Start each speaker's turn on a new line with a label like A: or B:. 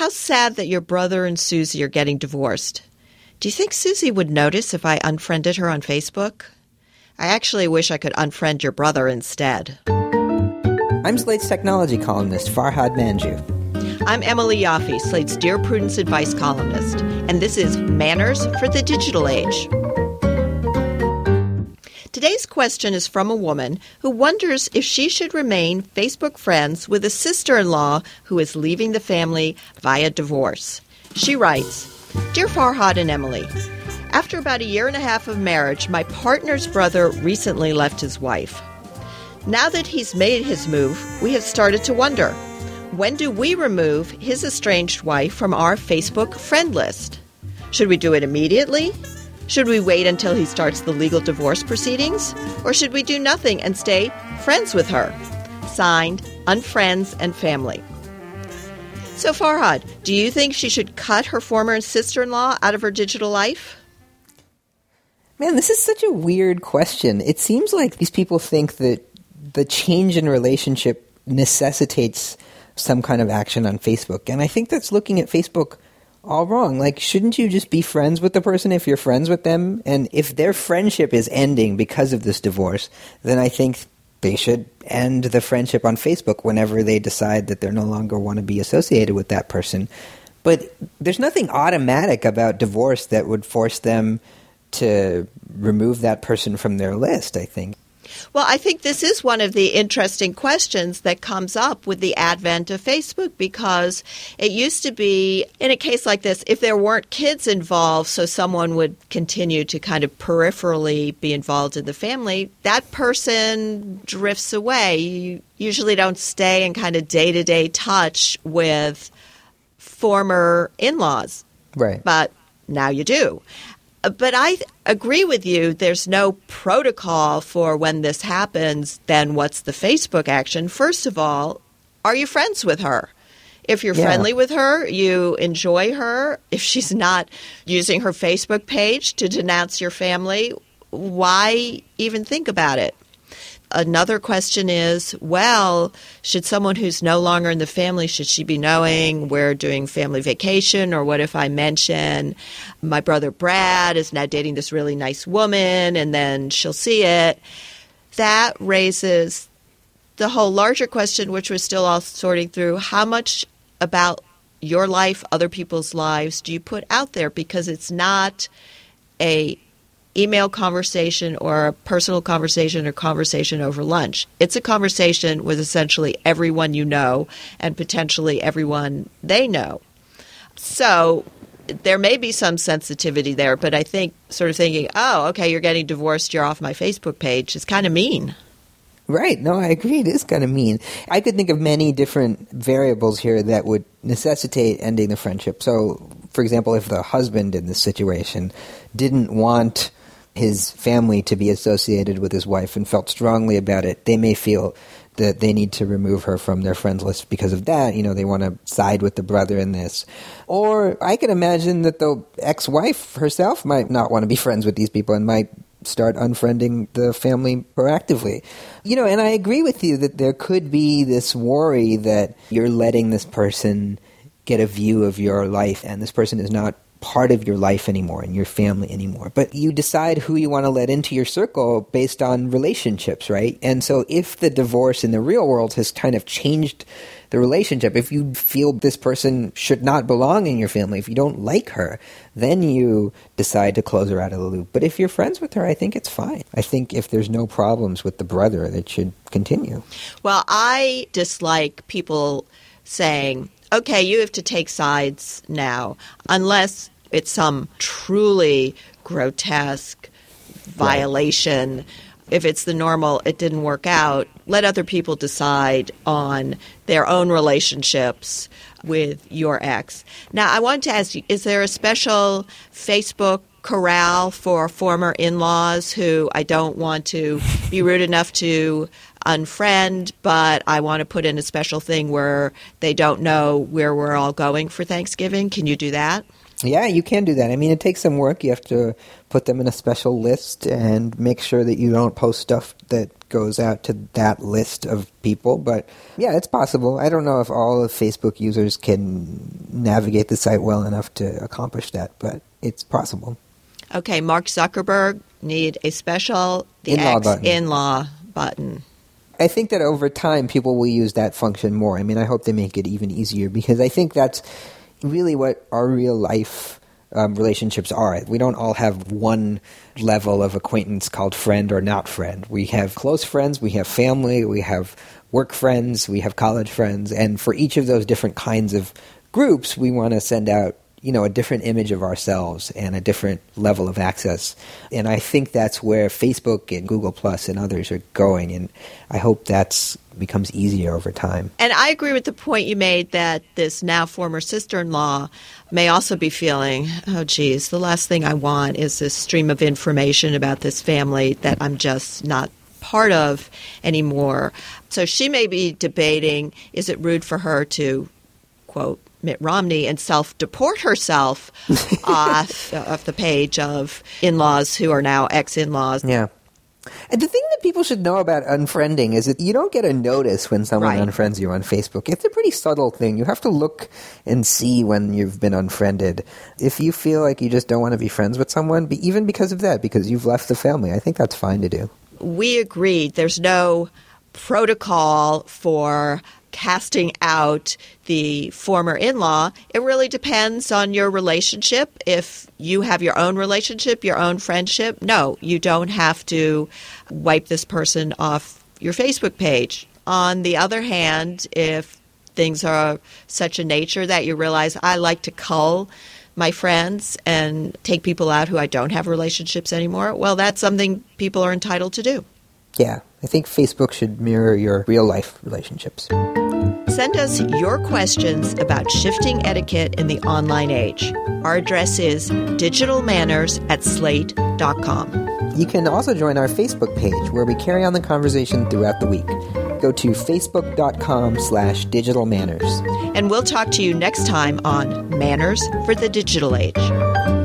A: How sad that your brother and Susie are getting divorced. Do you think Susie would notice if I unfriended her on Facebook? I actually wish I could unfriend your brother instead.
B: I'm Slate's technology columnist, Farhad Manjoo.
A: I'm Emily Yoffe, Slate's Dear Prudence advice columnist, and this is Manners for the Digital Age. Today's question is from a woman who wonders if she should remain Facebook friends with a sister in law who is leaving the family via divorce. She writes Dear Farhad and Emily, after about a year and a half of marriage, my partner's brother recently left his wife. Now that he's made his move, we have started to wonder when do we remove his estranged wife from our Facebook friend list? Should we do it immediately? Should we wait until he starts the legal divorce proceedings? Or should we do nothing and stay friends with her? Signed, Unfriends and Family. So, Farhad, do you think she should cut her former sister in law out of her digital life?
B: Man, this is such a weird question. It seems like these people think that the change in relationship necessitates some kind of action on Facebook. And I think that's looking at Facebook all wrong. Like, shouldn't you just be friends with the person if you're friends with them? And if their friendship is ending because of this divorce, then I think they should end the friendship on Facebook whenever they decide that they're no longer want to be associated with that person. But there's nothing automatic about divorce that would force them to remove that person from their list, I think.
A: Well, I think this is one of the interesting questions that comes up with the advent of Facebook because it used to be, in a case like this, if there weren't kids involved, so someone would continue to kind of peripherally be involved in the family, that person drifts away. You usually don't stay in kind of day to day touch with former in laws.
B: Right.
A: But now you do. But I agree with you. There's no protocol for when this happens. Then what's the Facebook action? First of all, are you friends with her? If you're yeah. friendly with her, you enjoy her. If she's not using her Facebook page to denounce your family, why even think about it? Another question is, well, should someone who's no longer in the family should she be knowing we're doing family vacation or what if I mention my brother Brad is now dating this really nice woman and then she'll see it? That raises the whole larger question which we're still all sorting through, how much about your life, other people's lives do you put out there because it's not a email conversation or a personal conversation or conversation over lunch. It's a conversation with essentially everyone you know and potentially everyone they know. So there may be some sensitivity there, but I think sort of thinking, oh, okay, you're getting divorced, you're off my Facebook page is kind of mean.
B: Right. No, I agree. It is kind of mean. I could think of many different variables here that would necessitate ending the friendship. So, for example, if the husband in this situation didn't want his family to be associated with his wife and felt strongly about it, they may feel that they need to remove her from their friends list because of that. You know, they want to side with the brother in this. Or I can imagine that the ex wife herself might not want to be friends with these people and might start unfriending the family proactively. You know, and I agree with you that there could be this worry that you're letting this person get a view of your life and this person is not part of your life anymore and your family anymore. But you decide who you want to let into your circle based on relationships, right? And so if the divorce in the real world has kind of changed the relationship, if you feel this person should not belong in your family, if you don't like her, then you decide to close her out of the loop. But if you're friends with her, I think it's fine. I think if there's no problems with the brother, that should continue.
A: Well, I dislike people saying, okay, you have to take sides now, unless it's some truly grotesque violation. Right. If it's the normal, it didn't work out, let other people decide on their own relationships with your ex. Now, I want to ask you is there a special Facebook corral for former in laws who I don't want to be rude enough to unfriend, but I want to put in a special thing where they don't know where we're all going for Thanksgiving. Can you do that?
B: Yeah, you can do that. I mean, it takes some work. You have to put them in a special list and make sure that you don't post stuff that goes out to that list of people. But yeah, it's possible. I don't know if all of Facebook users can navigate the site well enough to accomplish that, but it's possible.
A: Okay, Mark Zuckerberg need a special the
B: In-law
A: X
B: button.
A: in-law button.
B: I think that over time people will use that function more. I mean, I hope they make it even easier because I think that's really what our real life um, relationships are. We don't all have one level of acquaintance called friend or not friend. We have close friends, we have family, we have work friends, we have college friends, and for each of those different kinds of groups, we want to send out you know a different image of ourselves and a different level of access and i think that's where facebook and google plus and others are going and i hope that's becomes easier over time
A: And I agree with the point you made that this now former sister-in-law may also be feeling, oh geez, the last thing I want is this stream of information about this family that I'm just not part of anymore. So she may be debating, is it rude for her to quote Mitt Romney and self deport herself off of the page of in laws who are now ex in laws.
B: yeah and the thing that people should know about unfriending is that you don't get a notice when someone
A: Right.
B: unfriends you on Facebook. It's a pretty subtle thing. You have to look and see when you've been unfriended. If you feel like you just don't want to be friends with someone, be, even because of that, because you've left the family, I think that's fine to do.
A: we agreed there's no protocol for casting out the former in law. It really depends on your relationship. If you have your own relationship, your own friendship, no, you don't have to wipe this person off your Facebook page. On the other hand, if things are such a nature that you realize I like to cull my friends and take people out who I don't have relationships anymore, well, that's something people are entitled to do.
B: Yeah, I think Facebook should mirror your real life relationships.
A: Send us your questions about shifting etiquette in the online age. Our address is digitalmanners at slate.com.
B: You can also join our Facebook page where we carry on the conversation throughout the week. Go to facebook.com slash digital manners.
A: And we'll talk to you next time on Manners for the Digital Age.